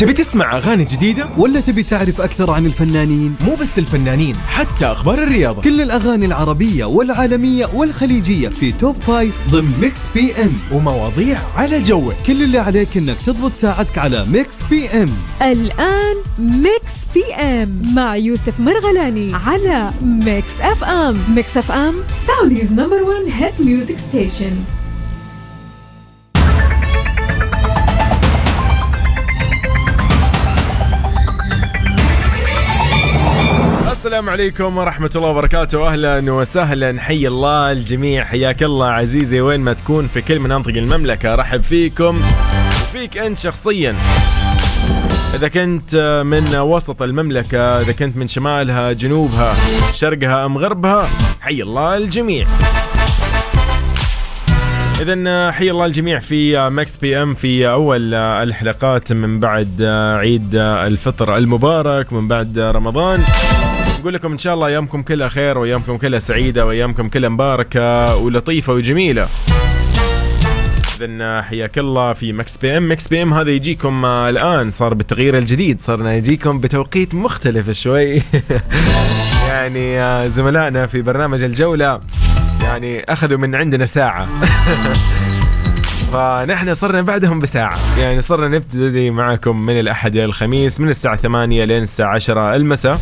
تبي تسمع أغاني جديدة؟ ولا تبي تعرف أكثر عن الفنانين؟ مو بس الفنانين حتى أخبار الرياضة. كل الأغاني العربية والعالمية والخليجية في top five ضمن Mix PM. ومواضيع على جوك. كل اللي عليك إنك تضبط ساعتك على ميكس بي إم. الآن ميكس بي إم مع يوسف مرغلاني على Mix FM. Mix FM Saudi's number 1 hit music station السلام عليكم ورحمة الله وبركاته. أهلا وسهلا. حي الله الجميع. حياك الله عزيزي. وين ما تكون في كل مناطق المملكة رحب فيكم. وفيك أنت شخصيا. إذا كنت من وسط المملكة إذا كنت من شمالها جنوبها شرقها أم غربها حي الله الجميع. إذا حي الله الجميع في ماكس بي إم في أول الحلقات من بعد عيد الفطر المبارك من بعد رمضان. نقول لكم إن شاء الله ايامكم كلها خير وايامكم كلها سعيدة وايامكم كلها مباركة ولطيفة وجميلة. اذا حياك الله في Mix PM. Mix PM هذا يجيكم الآن صار بالتغيير الجديد. صرنا يجيكم بتوقيت مختلف شوي. يعني زملائنا في برنامج الجولة يعني أخذوا من عندنا ساعة. فنحن صرنا بعدهم بساعة. يعني صرنا نبتدي معكم من الأحد إلى الخميس من الساعة 8 لين الساعة 10 المساء.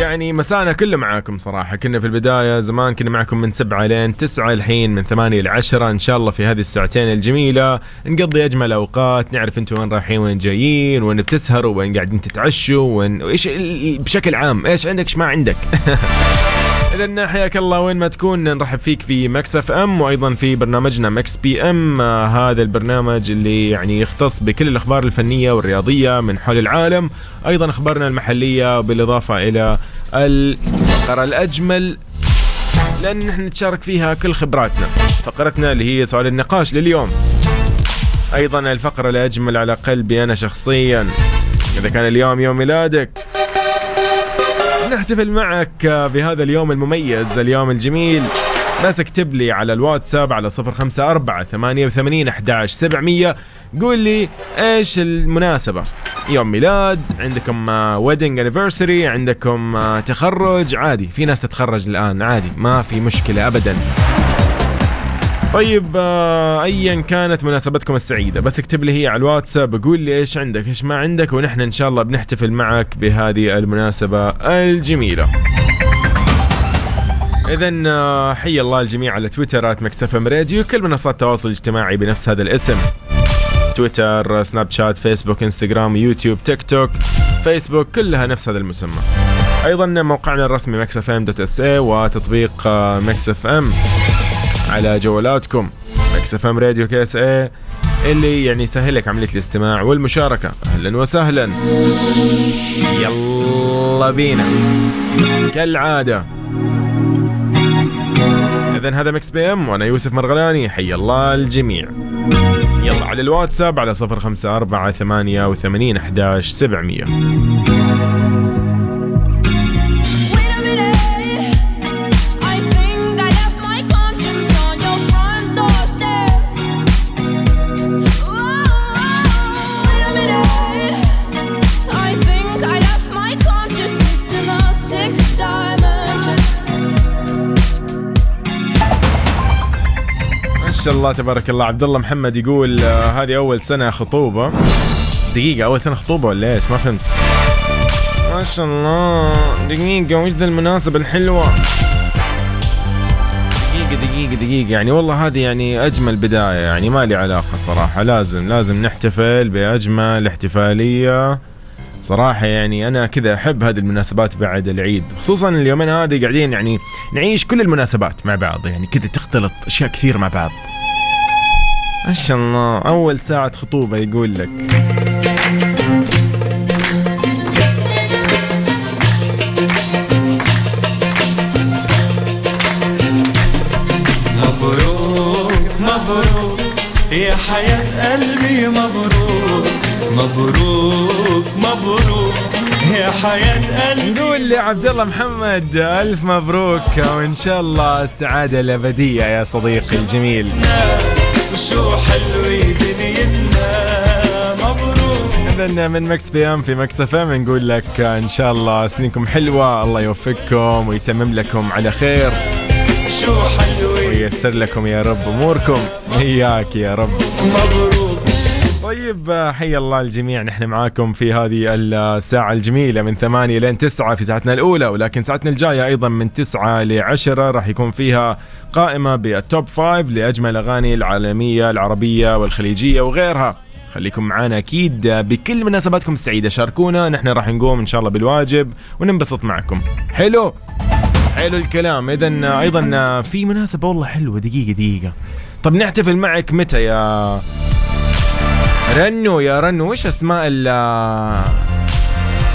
يعني مسانا كله معاكم صراحة. كنا في البداية زمان كنا معكم من سبعة لين تسعة الحين من ثمانية لعشرة إن شاء الله في هذه الساعتين الجميلة نقضي أجمل أوقات نعرف أنتم وين رايحين وين جايين وين بتسهروا وين قاعدين تتعشوا وين إيش بشكل عام إيش عندك إيش ما عندك؟ اذا حياك الله وين ما تكون نرحب فيك في Mix FM وأيضا في برنامجنا Mix PM. آه هذا البرنامج اللي يعني يختص بكل الأخبار الفنية والرياضية من حول العالم. أيضا أخبارنا المحلية بالإضافة إلى الفقرة الأجمل لأن نحن نتشارك فيها كل خبراتنا. فقرتنا اللي هي سؤال النقاش لليوم. أيضا الفقرة الأجمل على قلبي أنا شخصيا. إذا كان اليوم يوم ميلادك نحتفل معك بهذا اليوم المميز اليوم الجميل. بس اكتب لي على الواتساب على 054 88 11 700 قول لي إيش المناسبة؟ يوم ميلاد عندكم wedding anniversary عندكم تخرج؟ عادي في ناس تتخرج الآن عادي ما في مشكلة ابدا. طيب ايا كانت مناسبتكم السعيدة بس اكتب لي هي على الواتساب قول لي إيش عندك إيش ما عندك ونحن إن شاء الله بنحتفل معك بهذه المناسبة الجميلة. اذا حي الله الجميع على تويتر Mix FM Radio كل منصات التواصل الاجتماعي بنفس هذا الاسم. تويتر سناب شات فيسبوك إنستغرام يوتيوب تيك توك فيسبوك كلها نفس هذا المسمى. أيضا موقعنا الرسمي Mix FM dot SA وتطبيق Mix FM. على جوالاتكم. Mix FM Radio KSA اللي يعني يسهل لك عملية الاستماع والمشاركة. أهلا وسهلا. يلا بينا. كالعادة. اذا هذا Mix PM وأنا يوسف مرغلاني. حي الله الجميع. يلا على الواتساب على 054 88 11 700 شاء الله تبارك الله. عبد الله محمد يقول آه هذه أول سنة خطوبة. دقيقة أول سنة خطوبة ولا إيش؟ ما فهمت. ما شاء الله. دقيقة وش ذا المناسبة الحلوة؟ دقيقة دقيقة دقيقة. يعني والله هذه يعني أجمل بداية يعني ما لي علاقة صراحة. لازم لازم نحتفل بأجمل احتفالية. صراحة يعني أنا كذا أحب هذه المناسبات بعد العيد خصوصا اليومين هذه قاعدين يعني نعيش كل المناسبات مع بعض يعني كذا تختلط أشياء كثير مع بعض. ما شاء الله. أول ساعة خطوبة يقول لك. مبروك مبروك يا حياة قلبي مبروك. مبروك. مبروك يا حياة قلبي. نقول لعبد الله محمد ألف مبروك وإن شاء الله السعادة الأبدية يا صديقي الجميل. وشو حلوة دنيتنا. مبروك. اذا من Mix PM في Mix FM نقول لك إن شاء الله سنينكم حلوة الله يوفقكم ويتمم لكم على خير. شو حلوة وييسر لكم يا رب أموركم. إياك يا رب. مبروك. طيب حي الله الجميع. نحن معاكم في هذه الساعة الجميلة من ثمانية لين تسعة في ساعتنا الأولى ولكن ساعتنا الجاية أيضا من تسعة لعشرة. راح يكون فيها قائمة بال top five لأجمل الأغاني العالمية العربية والخليجية وغيرها. خليكم معنا أكيد بكل مناسباتكم السعيدة. شاركونا نحن راح نقوم إن شاء الله بالواجب وننبسط معكم. حلو؟ حلو الكلام. إذا أيضا في مناسبة والله حلوة دقيقة دقيقة. طب نحتفل معك متى يا رنو يا رنو وش أسماء ال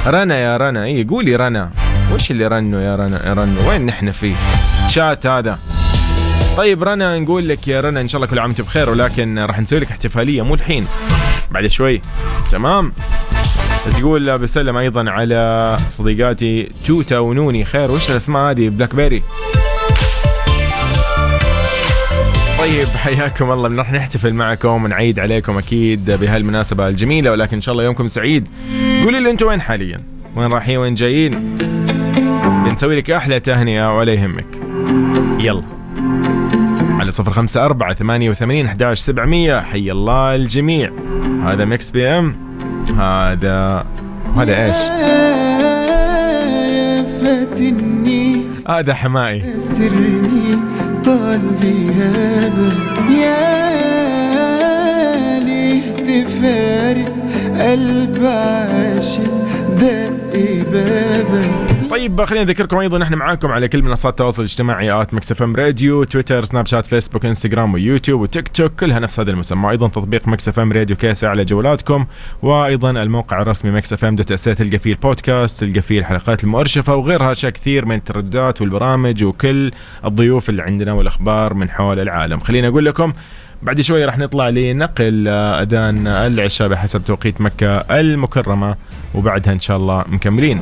رنا يا رنا. اي قولي رنا. وش اللي رنو يا رنا؟ يا رنو وين نحن فيه؟ شات هذا. طيب رنا نقول لك يا رنا إن شاء الله كل عام وأنت بخير ولكن راح نسوي لك احتفالية مو الحين. بعد شوي. تمام؟ تقول بسلم أيضا على صديقاتي توتا ونوني. خير وش الأسماء هذه؟ بلاك بيري. طيب حياكم الله. راح نحتفل معكم ونعيد عليكم أكيد بهالمناسبة الجميلة ولكن إن شاء الله يومكم سعيد. قولي لي أنتم وين حاليا؟ وين رايحين؟ وين جايين؟ بنسوي لك أحلى تهنئة ولا يهمك. يلا. على صفر خمسة أربعة ثمانية وثمانين أحداش سبعمية. حي الله الجميع. هذا Mix PM. هذا هذا إيش؟ هذا حمائي سرني طال غيابك يا ليه تفارق قلب عاشق دق بابك طيب خلينا نذكركم أيضا إحنا معاكم على كل منصات التواصل الاجتماعي at Mix FM Radio تويتر سناب شات فيسبوك إنستغرام ويوتيوب وتيك توك كلها نفس هذا المسمى. أيضا تطبيق Mix FM Radio KSA على جوالاتكم وأيضا الموقع الرسمي Mix FM dot SA تلقى فيه البودكاست تلقى فيه الحلقات المؤرشفة وغيرها أشياء كثير من الترددات والبرامج وكل الضيوف اللي عندنا والأخبار من حول العالم. خلينا أقول لكم بعد شوي راح نطلع لنقل أذان العشاء بحسب توقيت مكة المكرمة وبعدها إن شاء الله مكملين.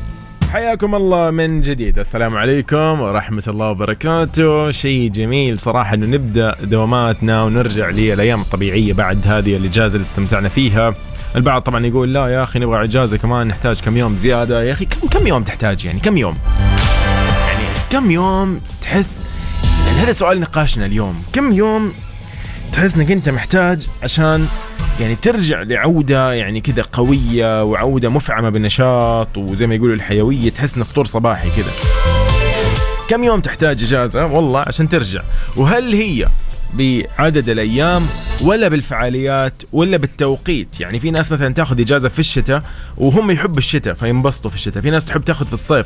حياكم الله من جديد. السلام عليكم ورحمة الله وبركاته. شيء جميل صراحة أنه نبدأ دواماتنا ونرجع للأيام الطبيعية بعد هذه الإجازة اللي استمتعنا فيها. البعض طبعا يقول لا يا أخي نبغى إجازة كمان نحتاج كم يوم زيادة. يا أخي كم, كم يوم تحتاج يعني؟ كم يوم؟ يعني كم يوم تحس يعني هذا سؤال نقاشنا اليوم؟ كم يوم تحس إنك أنت محتاج عشان يعني ترجع لعودة يعني كذا قوية وعودة مفعمة بالنشاط وزي ما يقولوا الحيوية تحس إنه فطور صباحي كذا. كم يوم تحتاج إجازة؟ والله عشان ترجع. وهل هي بعدد الأيام ولا بالفعاليات ولا بالتوقيت؟ يعني في ناس مثلا تاخذ إجازة في الشتاء وهم يحبوا الشتاء فينبسطوا في الشتاء. في ناس تحب تاخذ في الصيف.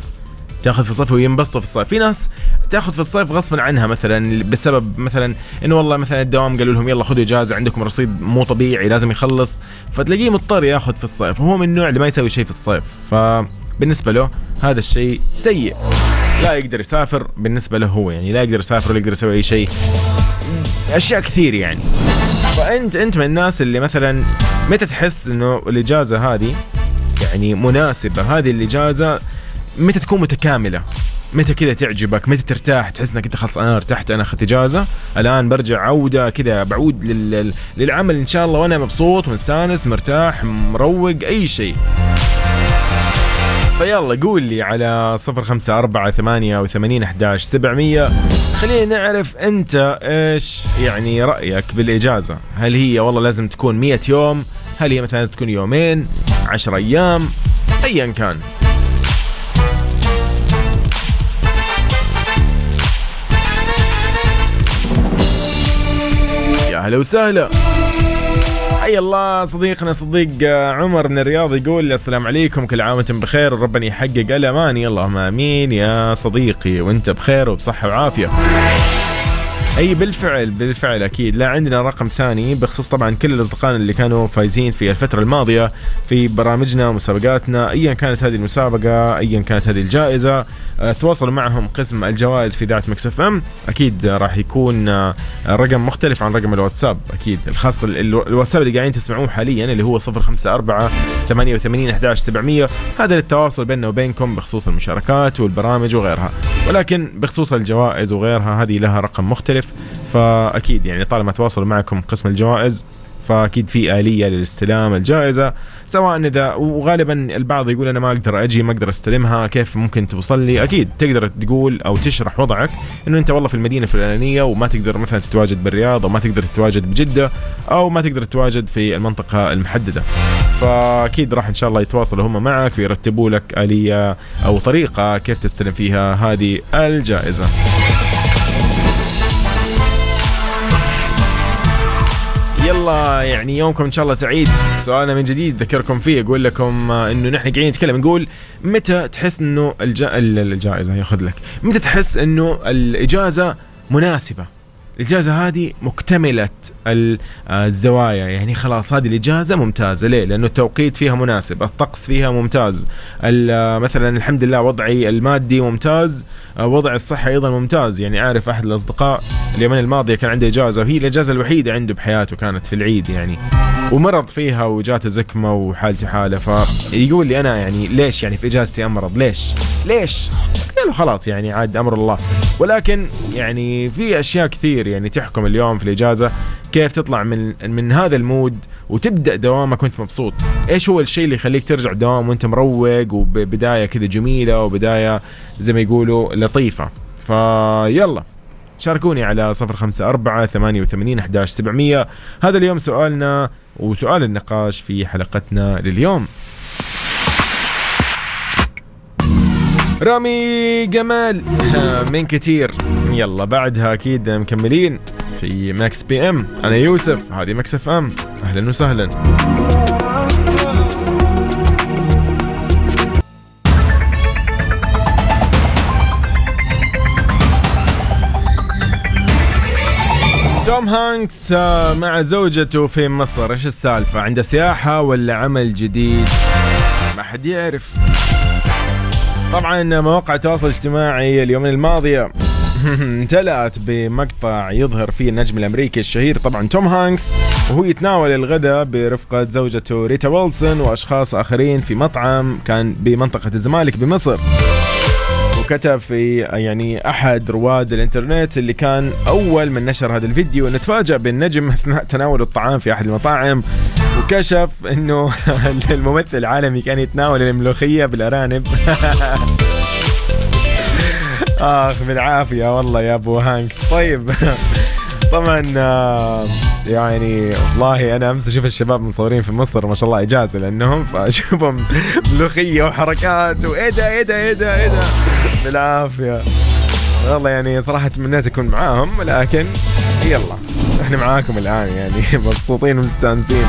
تاخذ في الصيف وينبسطوا في الصيف. في ناس تاخذ في الصيف غصبا عنها مثلا بسبب مثلا إنه والله مثلا الدوام قالوا لهم يلا خذوا إجازة عندكم رصيد مو طبيعي لازم يخلص. فتلاقيه مضطر ياخذ في الصيف وهو من النوع اللي ما يسوي شيء في الصيف. فبالنسبه له هذا الشيء سيء. لا يقدر يسافر بالنسبة له هو يعني لا يقدر يسافر ولا يقدر يسوي أي شيء. أشياء كثير يعني. فأنت أنت من الناس اللي مثلا متى تحس إنه الإجازة هذه يعني مناسبة؟ هذه الإجازة متى تكون متكاملة؟ متى كذا تعجبك؟ متى ترتاح؟ تحس إنك أنت خلاص أنا ارتحت أنا أخذت إجازة الآن برجع عودة كذا بعود لل... للعمل إن شاء الله وأنا مبسوط مستانس مرتاح مروق أي شيء. فيلا قول لي على صفر خمسة أربعة ثمانية وثمانين أحداش سبعمية. خلينا نعرف أنت إيش يعني رأيك بالإجازة؟ هل هي والله لازم تكون مية يوم؟ هل هي مثلا لازم تكون يومين؟ عشر أيام؟ أيا كان. يا هلا وسهلا. حي الله صديقنا صديق عمر من الرياض يقول السلام عليكم كل عام وأنتم بخير وربنا يحقق الاماني اللهم آمين يا صديقي وأنت بخير وبصحة وعافية. أي بالفعل بالفعل أكيد. لا عندنا رقم ثاني بخصوص طبعا كل الأصدقاء اللي كانوا فايزين في الفترة الماضية في برامجنا ومسابقاتنا ايا كانت هذه المسابقة ايا كانت هذه الجائزة. آه، تواصلوا معهم قسم الجوائز في إذاعة Mix FM. أكيد راح يكون آه، رقم مختلف عن رقم الواتساب أكيد. الخاص ال- ال- الواتساب اللي قاعدين تسمعوه حاليا اللي هو 054 88 11 700 هذا للتواصل بيننا وبينكم بخصوص المشاركات والبرامج وغيرها. ولكن بخصوص الجوائز وغيرها هذه لها رقم مختلف. فأكيد يعني طالما تواصلوا معكم قسم الجوائز فأكيد في آلية للاستلام الجائزة سواء إذا وغالبا البعض يقول أنا ما أقدر أجي ما أقدر أستلمها كيف ممكن توصل لي؟ أكيد تقدر تقول أو تشرح وضعك إنه أنت والله في المدينة الفلانية وما تقدر مثلا تتواجد بالرياض أو ما تقدر تتواجد بجدة أو ما تقدر تتواجد في المنطقة المحددة. فأكيد راح إن شاء الله يتواصلوا هم معك ويرتبوا لك آلية أو طريقة كيف تستلم فيها هذه الجائزة. يلا يعني يومكم إن شاء الله سعيد. سؤالنا من جديد ذكركم فيه أقول لكم آه، إنه نحن قاعدين نتكلم نقول متى تحس إنه الجا... ال- الجائزة ياخذ لك. متى تحس إنه الإجازة مناسبة؟ الإجازة هذه مكتملة ال- آه، الزوايا. يعني خلاص هذه الإجازة ممتازة. ليه؟ لأنه التوقيت فيها مناسب الطقس فيها ممتاز آه، مثلا الحمد لله وضعي المادي ممتاز آه، وضعي الصحي أيضا ممتاز. يعني أعرف أحد الأصدقاء اليومين الماضية كان عنده إجازة وهي الإجازة الوحيدة عنده بحياته كانت في العيد يعني. ومرض فيها وجاته زكمة وحالته حالة فيقول لي أنا يعني ليش يعني في إجازتي أمرض؟ ليش؟ ليش؟ قالوا خلاص يعني عاد أمر الله. ولكن يعني في أشياء كثير يعني تحكم اليوم في الإجازة. كيف تطلع من من هذا المود وتبدأ دوامك وأنت مبسوط؟ إيش هو الشيء اللي يخليك ترجع دوام وأنت مروق وبدايه كذا جميلة وبداية زي ما يقولوا لطيفة؟ فيلا. شاركوني على 054 88 11 700 هذا اليوم سؤالنا وسؤال النقاش في حلقتنا لليوم. رامي جمال من كتير. يلا بعدها أكيد مكملين في Mix PM. أنا يوسف هذه Mix FM. أهلا وسهلا. توم هانكس آه، مع زوجته في مصر. إيش السالفة؟ عنده سياحة ولا عمل جديد؟ ما حد يعرف. طبعا مواقع التواصل الاجتماعي اليومين الماضية امتلأت بمقطع يظهر فيه النجم الأمريكي الشهير طبعا توم هانكس وهو يتناول الغداء برفقة زوجته ريتا ويلسون وأشخاص آخرين في مطعم كان بمنطقة الزمالك بمصر. وكتب في يعني أحد رواد الإنترنت اللي كان أول من نشر هذا الفيديو انه تفاجأ بالنجم اثناء تناول الطعام في أحد المطاعم وكشف إنه الممثل العالمي كان يتناول الملوخية بالأرانب. آخ بالعافية والله يا أبو هانكس. طيب طبعا آه، يعني والله أنا أمس أشوف الشباب مصورين في مصر ما شاء الله إجازة لأنهم فأشوفهم ملوخية وحركات وإيه ده إيه ده إيه ده إيه ده. بالعافية. والله يعني صراحة تمنيت أكون معاهم لكن يلا إحنا معاكم الآن يعني مبسوطين ومستانسين.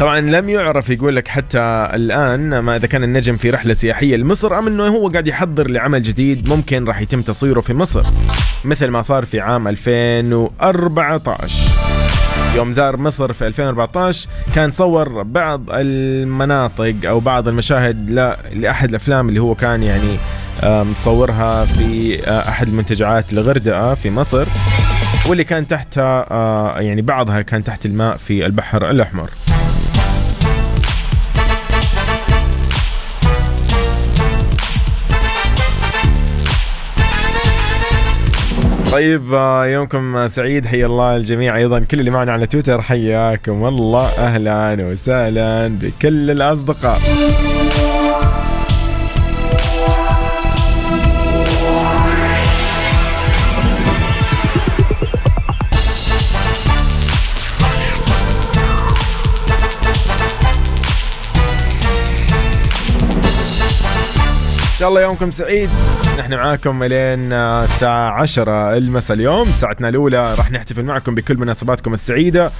طبعا لم يعرف يقول لك حتى الآن ما إذا كان النجم في رحلة سياحية لمصر أم إنه هو قاعد يحضر لعمل جديد ممكن راح يتم تصويره في مصر مثل ما صار في عام 2014 يوم زار مصر في 2014 كان صور بعض المناطق أو بعض المشاهد لا لأحد الأفلام اللي هو كان يعني مصورها في آه، أحد المنتجعات الغردقة في مصر واللي كان تحتها آه، يعني بعضها كان تحت الماء في البحر الأحمر. طيب آه، يومكم سعيد حيا الله الجميع. أيضا كل اللي معنا على تويتر حياكم الله. أهلا وسهلا بكل الأصدقاء. إن شاء الله يومكم سعيد. نحن معاكم إلين آه، الساعة 10 المساء اليوم. ساعتنا الأولى راح نحتفل معكم بكل مناسباتكم السعيدة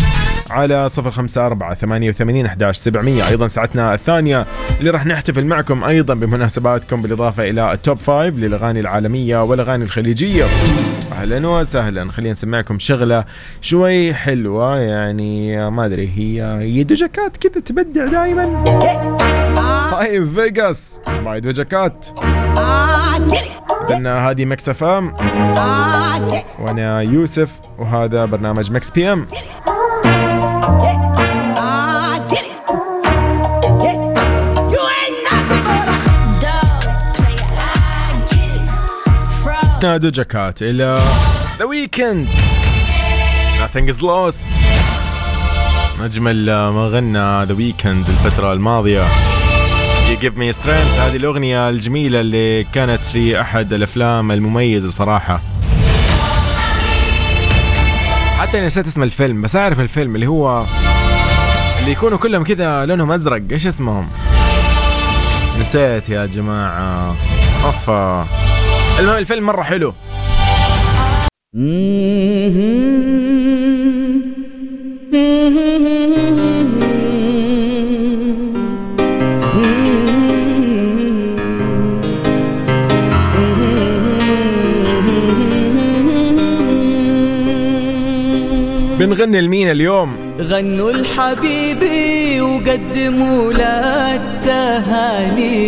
على 054 88 11 700 أيضا ساعتنا الثانية اللي راح نحتفل معكم أيضا بمناسباتكم بالإضافة إلى التوب 5 للأغاني العالمية والأغاني الخليجية. أهلا وسهلا. خلينا نسمعكم شغلة شوي حلوة. يعني ما أدري هي هي دوجاكات كذا تبدع دائما طيب Vegas by Doja Cat قلنا هذه Mix FM. وأنا يوسف وهذا برنامج Mix PM. Doja Cat إلى The Weeknd Nothing Is Lost. اجمل ما غنى ذا ويكند الفترة الماضية. You give me strength. هذه الأغنية الجميلة اللي كانت في أحد الأفلام المميزة صراحة. حتى نسيت اسم الفيلم بس أعرف الفيلم اللي هو اللي يكونوا كلهم كذا لونهم أزرق. إيش اسمهم؟ نسيت يا جماعة. أوفا. المهم الفيلم مرة حلو. بنغني لمين اليوم؟ غنوا لحبيبي وقدموا له التهاني.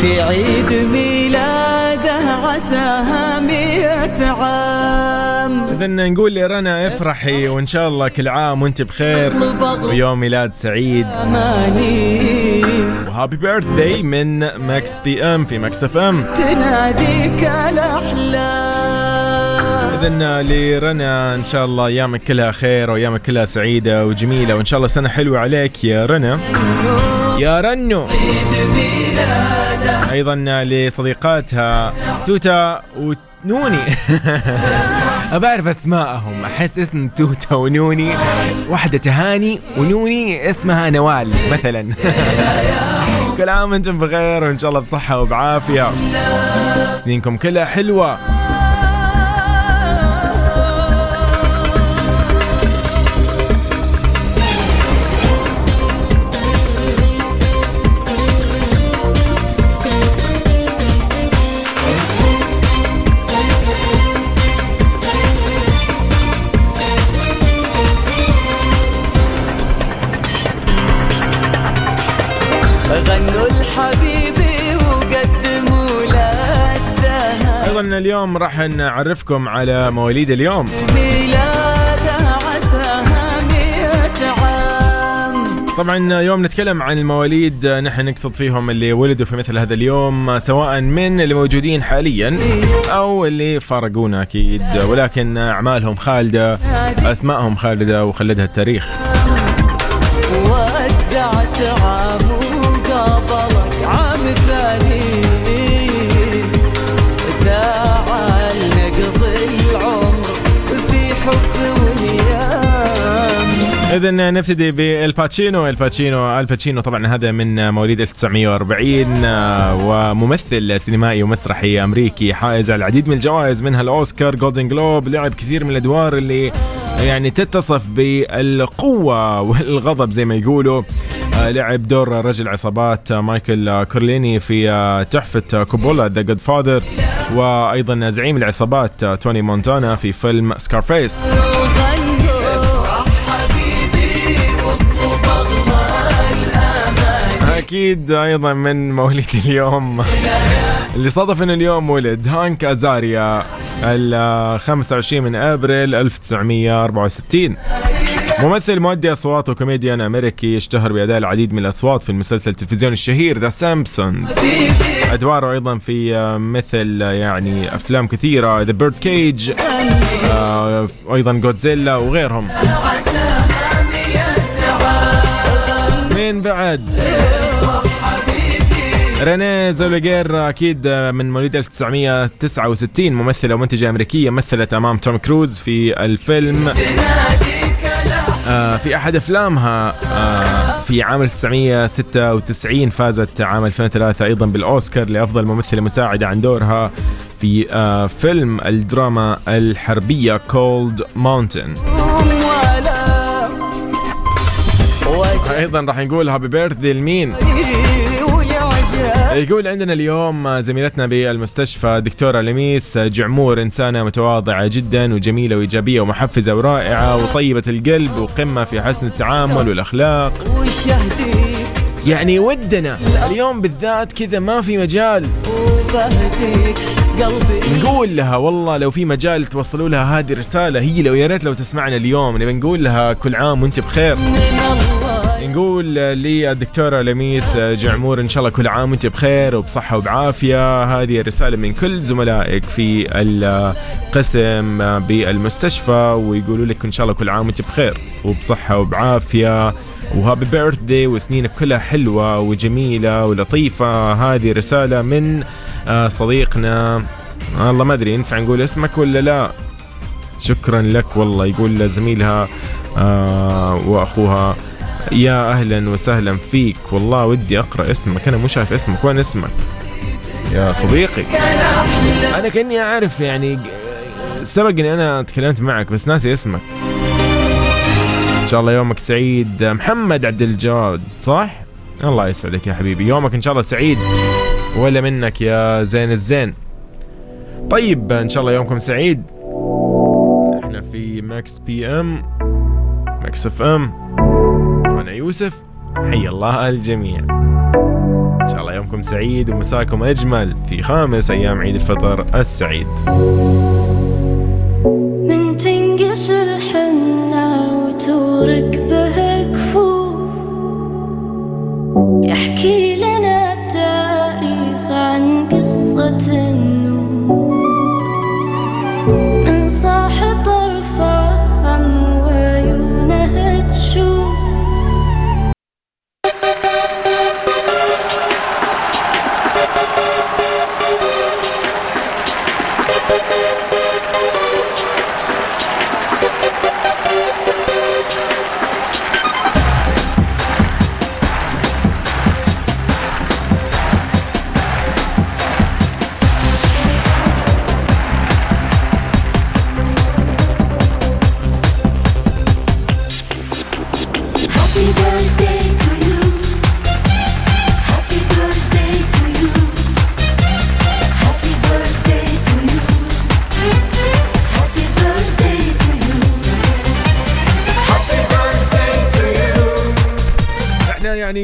في عيد ميلاده عساها مئة عام. إذا نقول لرنا افرحي وإن شاء الله كل عام وإنت بخير. ويوم ميلاد سعيد. و happy birthday من Mix PM في Mix FM. تناديك الأحلام. اذا لرنا إن شاء الله ايامك كلها خير وايامك كلها سعيدة وجميلة وإن شاء الله سنة حلوة عليك يا رنا. يا رنو. أيضا لصديقاتها توتا ونوني. بعرف أسماءهم. أحس اسم توتا ونوني. واحدة تهاني ونوني اسمها نوال مثلا. كل عام وأنتم بخير وإن شاء الله بصحة وبعافية. سنينكم كلها حلوة. اليوم راح نعرفكم على مواليد اليوم. طبعا يوم نتكلم عن المواليد نحن نقصد فيهم اللي ولدوا في مثل هذا اليوم سواء من اللي موجودين حاليا أو اللي فارقونا أكيد. ولكن أعمالهم خالدة اسمائهم خالدة وخلدها التاريخ. ودعت عام وقابلك عام ثاني. اذا نبتدي بآل باتشينو آل باتشينو آل باتشينو طبعا هذا من مواليد 1940 آه، وممثل سينمائي ومسرحي أمريكي حائز على العديد من الجوائز منها الأوسكار Golden Globe لعب كثير من الأدوار اللي يعني تتصف بالقوة والغضب زي ما يقولوا. آه، لعب دور رجل عصابات مايكل كورليني في آه، تحفة آه، كوبولا The Godfather وأيضا زعيم العصابات توني مونتانا في فيلم Scarface أكيد أيضا من مواليد اليوم. اللي صادف انه اليوم ولد هانك أزاريا ال 25 من أبريل 1964 ممثل مؤدي أصوات وكوميديان أمريكي اشتهر بأداء العديد من الأصوات في المسلسل التلفزيوني الشهير The Simpsons أدواره أيضا في آه، مثل آه، يعني أفلام كثيرة The Birdcage أيضا جودزيلا وغيرهم. مين بعد رينيه زيلويجر أكيد من مواليد 1969 ممثلة ومنتجة أمريكية مثلت أمام توم كروز في الفيلم آه، في أحد أفلامها آه، في عام 1996 فازت عام 2003 أيضا بالأوسكار لأفضل ممثلة مساعدة عن دورها في آه، فيلم الدراما الحربية Cold Mountain أيضا راح نقول happy birthday لمين؟ يقول عندنا اليوم زميلتنا بالمستشفى دكتورة لميس جعمور إنسانة متواضعة جدا وجميلة وإيجابية ومحفزة ورائعة وطيبة القلب وقمة في حسن التعامل والأخلاق. يعني ودنا اليوم بالذات كذا ما في مجال. نقول لها والله لو في مجال توصلوا لها هذه الرسالة هي لو يا ريت لو تسمعنا اليوم نبي نقول لها كل عام وأنت بخير. من الله نقول لي الدكتورة لميس جعمور إن شاء الله كل عام وأنت بخير وبصحة وبعافية. هذه الرسالة من كل زملائك في القسم بالمستشفى ويقولوا لك إن شاء الله كل عام وأنت بخير وبصحة وبعافية. وهابي بيرثدي وسنينك كلها حلوة وجميلة ولطيفة. هذه رسالة من آه، صديقنا والله ما أدري ينفع نقول اسمك ولا لا. شكرا لك والله يقول زميلها آه وأخوها يا أهلا وسهلا فيك. والله ودي أقرأ اسمك. أنا مو شايف اسمك. وين اسمك؟ يا صديقي. أنا كأني أعرف يعني سبق إني أنا تكلمت معك بس ناسي اسمك. إن شاء الله يومك سعيد. محمد عبد الجواد صح؟ الله يسعدك يا حبيبي. يومك إن شاء الله سعيد. ولا منك يا زين الزين. طيب إن شاء الله يومكم سعيد. إحنا في Mix PM Mix FM. يوسف. حي الله الجميع. إن شاء الله يومكم سعيد ومساكم أجمل في خامس أيام عيد الفطر السعيد. من تنقش الحنة وتورك به كفوف يحكي لنا التاريخ عن قصة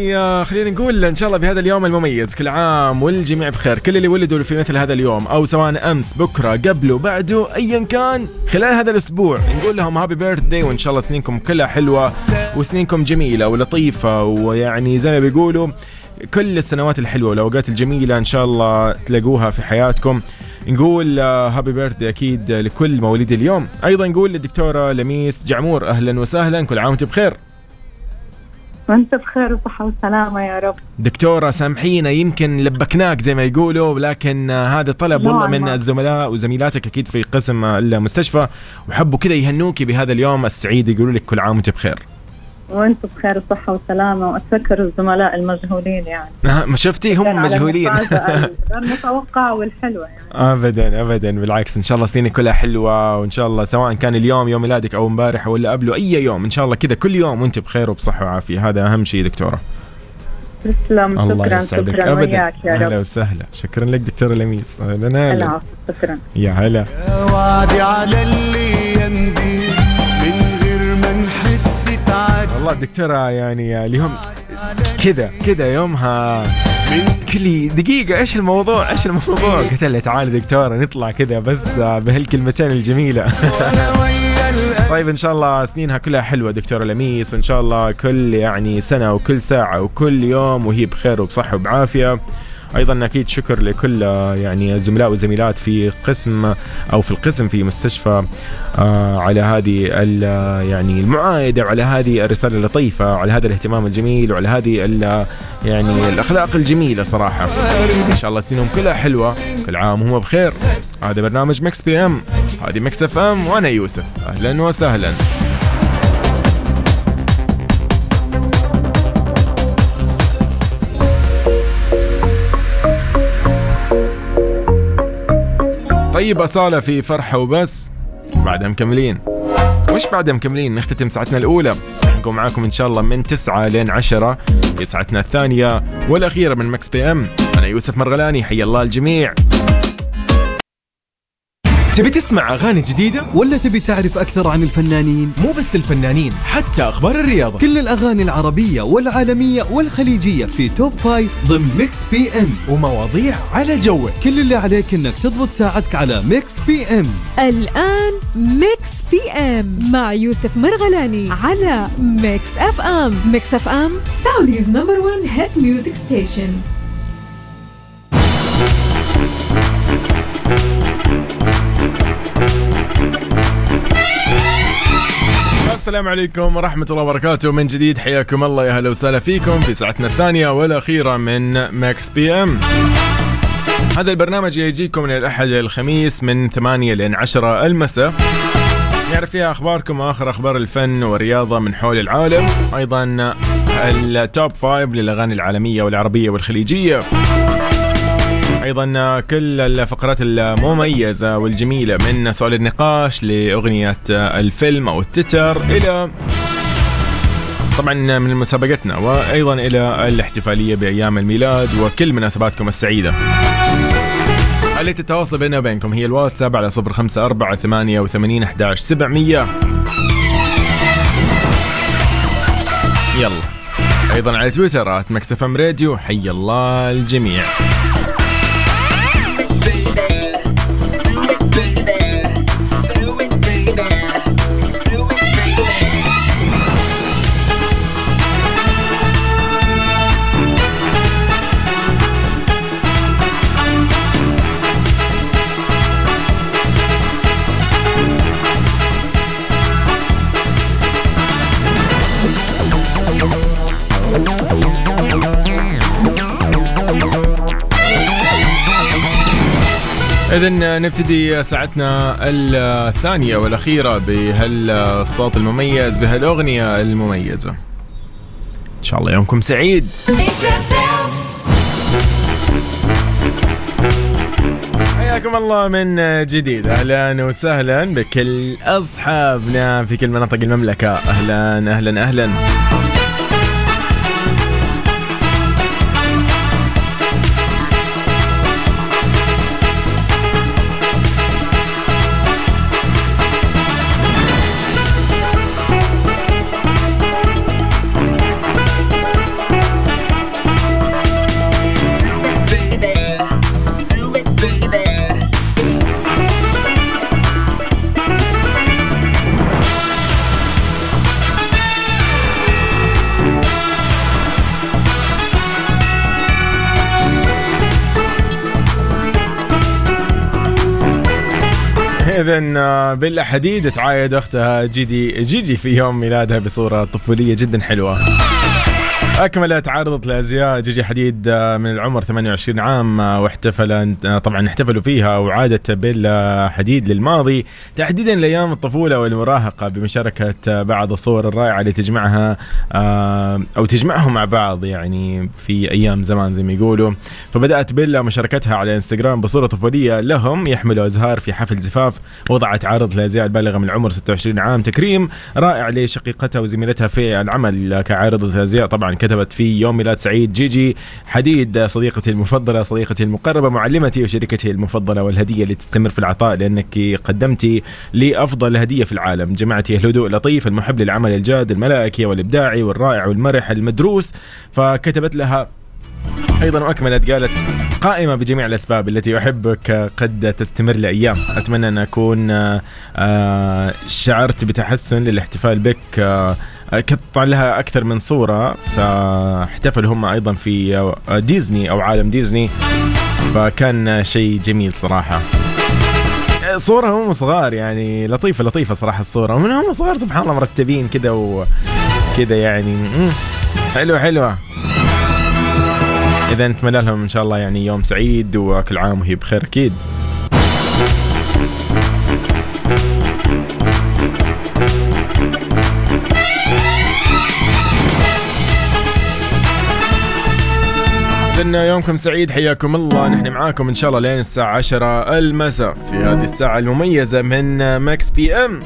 يعني آه، خلينا نقول إن شاء الله بهذا اليوم المميز. كل عام والجميع بخير. كل اللي ولدوا في مثل هذا اليوم أو سواء أمس بكرة قبله بعده ايا كان خلال هذا الأسبوع نقول لهم happy birthday وإن شاء الله سنينكم كلها حلوة وسنينكم جميلة ولطيفة ويعني زي ما بيقولوا كل السنوات الحلوة والأوقات الجميلة إن شاء الله تلاقوها في حياتكم. نقول happy birthday أكيد لكل مواليد اليوم. أيضا نقول للدكتورة لميس جعمور أهلا وسهلا كل عام وانت بخير. وأنت بخير وصحة وسلامة يا رب. دكتورة سامحينا يمكن لبكناك زي ما يقولوا لكن آه، هذا طلب والله من ما- الزملاء وزميلاتك أكيد في قسم المستشفى وحبوا كذا يهنوكي بهذا اليوم السعيد يقولوا لك كل عام وأنت بخير. وانت بخير وصحة وسلامة وأتذكر الزملاء المجهولين يعني. آه، ما شفتي؟ هم مجهولين. المفاجأة الغير متوقعة والحلوة يعني. ابدا ابدا بالعكس إن شاء الله سنينك كلها حلوة وإن شاء الله سواء كان اليوم يوم ميلادك أو امبارح ولا قبله أي يوم إن شاء الله كذا كل يوم وأنت بخير وبصحة وعافية. هذا أهم شيء دكتورة. تسلم الله شكرا يسعدك شكرا ابدا وياك يا أهلا وسهلا. شكرا لك دكتورة لميس أهلا هلا العفو شكرا. يا هلا. وعدي على الأيام دي والله الدكتورة يعني اليوم كذا كذا يومها. كلي دقيقة إيش الموضوع؟ إيش الموضوع؟ قلت لها تعالي دكتورة نطلع كذا بس بهالكلمتين الجميلة. طيب إن شاء الله سنينها كلها حلوة دكتورة لميس وإن شاء الله كل يعني سنة وكل ساعة وكل يوم وهي بخير وبصحة وبعافية. أيضا أكيد شكر لكل يعني الزملاء والزميلات في قسم أو في القسم في مستشفى آه، على هذه يعني المعايدة وعلى هذه الرسالة اللطيفة وعلى هذا الاهتمام الجميل وعلى هذه يعني الأخلاق الجميلة صراحة. إن شاء الله سنهم كلها حلوة كل عام وهم بخير. هذا برنامج Mix PM هذه Mix FM وأنا يوسف. أهلا وسهلا. طيب أصالة في فرحة وبس. بعدها مكملين وش بعدها مكملين نختتم ساعتنا الأولى. حنكون معاكم إن شاء الله من 9 لين 10 في ساعتنا الثانية والأخيرة من Mix PM. أنا يوسف مرغلاني حيا الله الجميع. تبي تسمع أغاني جديدة؟ ولا تبي تعرف أكثر عن الفنانين؟ مو بس الفنانين حتى أخبار الرياضة. كل الأغاني العربية والعالمية والخليجية في top five ضمن Mix PM. ومواضيع على جوك. كل اللي عليك إنك تضبط ساعتك على Mix PM. الآن Mix PM مع يوسف مرغلاني على Mix FM. Mix FM Saudi's number 1 hit music station السلام عليكم ورحمة الله وبركاته. من جديد حياكم الله يا هلا وسهلا فيكم في ساعتنا الثانية والأخيرة من Mix PM هذا البرنامج يجيكم من الأحد إلى الخميس من 8 لين 10 المساء. نعرف فيها أخباركم وآخر أخبار الفن والرياضة من حول العالم. أيضا ال top five للأغاني العالمية والعربية والخليجية. أيضا كل الفقرات المميزة والجميلة من سؤال النقاش لأغنية الفيلم أو التتر إلى طبعا من مسابقتنا وأيضا إلى الاحتفالية بأيام الميلاد وكل مناسباتكم السعيدة. آلية التواصل بيننا وبينكم هي الواتساب على 054 88 11 700 يلا. أيضا على تويتر ميكس أف إم راديو حي الله الجميع. إذا نبتدي ساعتنا الثانية والأخيرة بهالصوت المميز بهالأغنية المميزة. إن شاء الله يومكم سعيد. حياكم الله من جديد. أهلا وسهلا بكل أصحابنا في كل مناطق المملكة. أهلا أهلا أهلا. اذا بيلا حديد تعايد أختها جيجي جيجي في يوم ميلادها بصورة طفولية جدا حلوة. أكملت عارضة الأزياء. جيجي حديد آه، من العمر 28 عام آه، واحتفل آه، طبعا احتفلوا فيها وعادت بيلا حديد للماضي. تحديدا لأيام الطفولة والمراهقة بمشاركة آه، بعض الصور الرائعة اللي تجمعها أو تجمعهم مع بعض يعني في أيام زمان زي ما يقولوا. فبدأت بيلا مشاركتها على إنستغرام بصورة طفولية لهم يحملوا أزهار في حفل زفاف. وضعت عارضة الأزياء البالغة من العمر 26 عام تكريم رائع لشقيقتها وزميلتها في العمل كعارضة أزياء طبعا كتبت في يوم ميلاد سعيد جيجي حديد صديقتي المفضلة صديقتي المقربة معلمتي وشريكتي المفضلة والهدية اللي تستمر في العطاء لأنك قدمتي لي أفضل هدية في العالم. جمعتي الهدوء اللطيف المحب للعمل الجاد الملائكي والإبداعي والرائع والمرح المدروس. فكتبت لها أيضا وأكملت قالت قائمة بجميع الأسباب التي أحبك قد تستمر لأيام. أتمنى أن أكون آه، آه، شعرت بتحسن للاحتفال بك قطع لها أكثر من صورة فاحتفلوا هم أيضا في ديزني أو عالم ديزني فكان شيء جميل صراحة. صورة هم صغار يعني لطيفة لطيفة صراحة الصورة ومن هم صغار سبحان الله مرتبين كذا وكذا يعني. حلوة حلوة. إذا نتمنى لهم إن شاء الله يعني يوم سعيد وكل عام وهي بخير أكيد. إذن يومكم سعيد حياكم الله. نحن معاكم إن شاء الله لين الساعة 10 المساء في هذه الساعة المميزة من ماكس بي إم.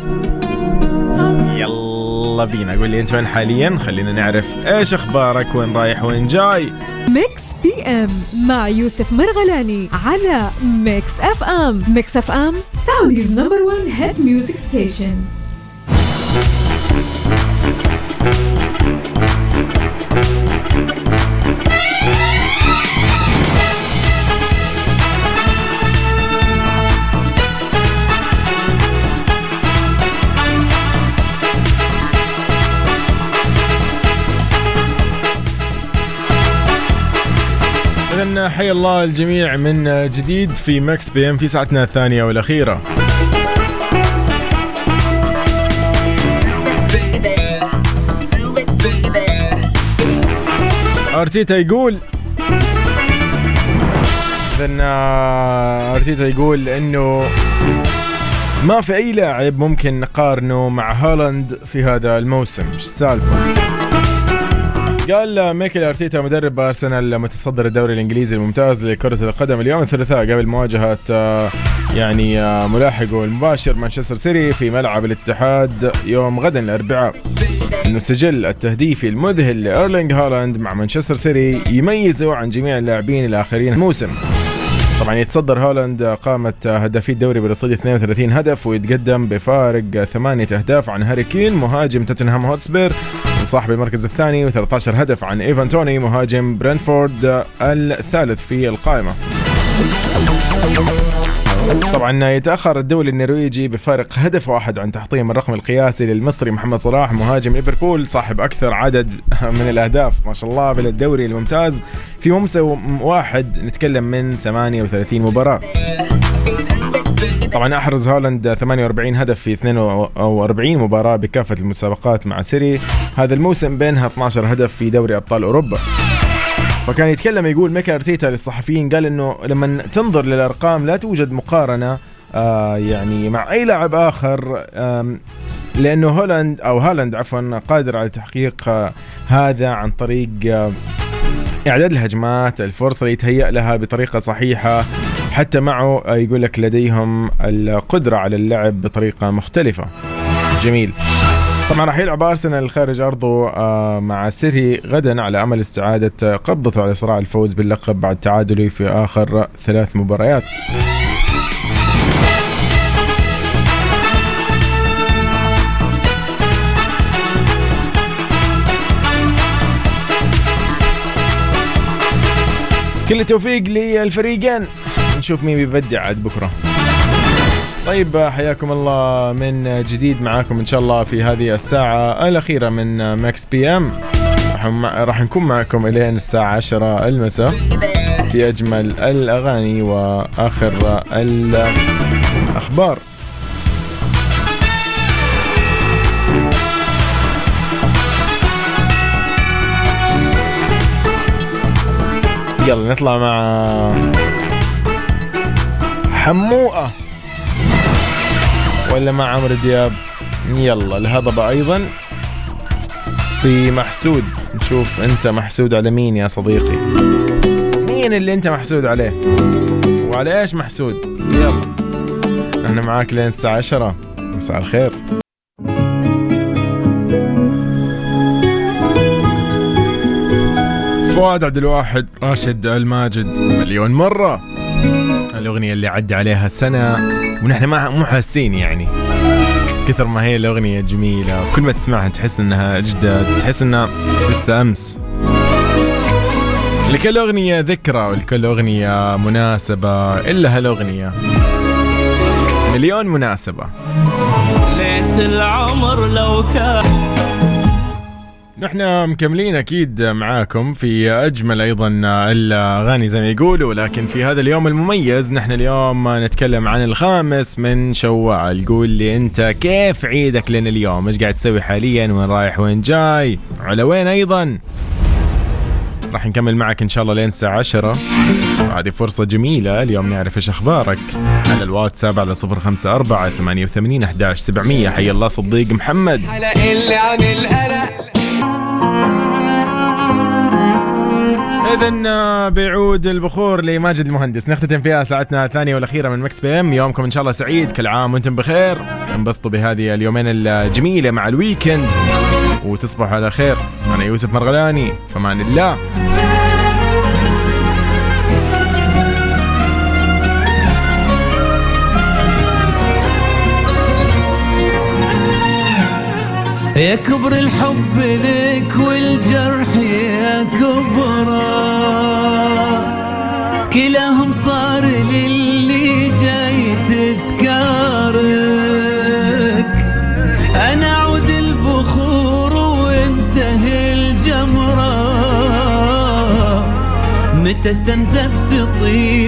يلا بينا قول لي أنت وين حاليا؟ خلينا نعرف إيش أخبارك وين رايح وين جاي. Mix PM مع يوسف مرغلاني على ميكس أف إم. ميكس أف إم Saudi's number 1 hit music station اذا حي الله الجميع من جديد في Mix PM في ساعتنا الثانية والأخيرة. أرتيتا يقول آه، أرتيتا يقول إنه ما في أي لاعب ممكن نقارنه مع هالاند في هذا الموسم. إيش السالفة؟ قال ميكل أرتيتا مدرب أرسنال متصدر الدوري الإنجليزي الممتاز لكرة القدم اليوم الثلاثاء قبل مواجهة آه، يعني آه، ملاحقه المباشر مانشستر سيتي في ملعب الاتحاد يوم غدا الأربعاء. انه سجل التهديفي المذهل لإيرلينج هالاند مع مانشستر سيتي يميزه عن جميع اللاعبين الآخرين الموسم. طبعا يتصدر هالاند قائمة هدافي الدوري برصيد 32 هدف ويتقدم بفارق ثمانية أهداف عن هاري كين مهاجم توتنهام هوتسبير وصاحب المركز الثاني و13 هدف عن إيفان توني مهاجم برنتفورد الثالث في القائمة. طبعا يتأخر الدولي النرويجي بفارق هدف واحد عن تحطيم الرقم القياسي للمصري محمد صلاح مهاجم ليفربول صاحب أكثر عدد من الأهداف ما شاء الله بالدوري الممتاز. في موسم واحد نتكلم من 38 مباراة. طبعا أحرز هالاند 48 هدف في 42 مباراة بكافة المسابقات مع سيتي. هذا الموسم بينها 12 هدف في دوري أبطال أوروبا. فكان يتكلم يقول ميكل أرتيتا للصحفيين قال إنه لما تنظر للأرقام لا توجد مقارنة آه يعني مع أي لاعب آخر لأنه هولاند أو هالاند عفوا قادر على تحقيق آه هذا عن طريق إعداد الهجمات الفرصة اللي يتهيأ لها بطريقة صحيحة. حتى معه آه، يقول لك لديهم القدرة على اللعب بطريقة مختلفة. جميل. طبعا راح يلعب أرسنال خارج أرضه آه، مع سيتي غدا على أمل استعادة قبضته على صراع الفوز باللقب بعد تعادله في آخر ثلاث مباريات. كل التوفيق للفريقين نشوف مين بيبدع عاد بكرة. طيب حياكم الله من جديد معاكم إن شاء الله في هذه الساعة الأخيرة من ماكس بي إم. راح نكون معكم إلين الساعة 10 المساء في أجمل الأغاني وآخر الأخبار. يلا نطلع مع حموقه ولا مع عمرو دياب؟ يلا الهضبة أيضا. في محسود نشوف أنت محسود على مين يا صديقي؟ مين اللي أنت محسود عليه؟ وعلى إيش محسود؟ يلا. أنا معاك لين الساعة 10 مساء الخير. فؤاد عبد الواحد راشد الماجد مليون مرة. الأغنية اللي عدى عليها سنة. ونحن ما مو حاسين يعني. كثر ما هي الأغنية جميلة وكل ما تسمعها تحس إنها جدد تحس إنها لسه أمس. لكل أغنية ذكرى ولكل أغنية مناسبة إلا هالأغنية. مليون مناسبة. ليت العمر لو كان نحن مكملين أكيد معاكم في أجمل أيضا الأغاني زي ما يقولوا لكن في هذا اليوم المميز نحن اليوم نتكلم عن الخامس من شوال. قول لي أنت كيف عيدك لنا اليوم؟ إيش قاعد تسوي حاليا؟ وين رايح؟ وين جاي؟ على وين أيضا؟ راح نكمل معك إن شاء الله لين الساعة 10 وهذه فرصة جميلة اليوم نعرف إيش أخبارك. على الواتساب على 054 88 11 700 حي الله صديق محمد. حلق اللي عن القلق اذا بيعود البخور لماجد المهندس. نختتم فيها ساعتنا الثانية والأخيرة من Mix PM. يومكم إن شاء الله سعيد. كل عام وأنتم بخير. انبسطوا بهذه اليومين الجميلة مع ال weekend. وتصبحوا على خير. أنا يوسف مرغلاني. فمان الله. يا كبر الحب لك والجرح يا كبره كلاهم صار للي جاي تذكارك. أنا أعود البخور وانتهي الجمرة. متى استنزفت طيب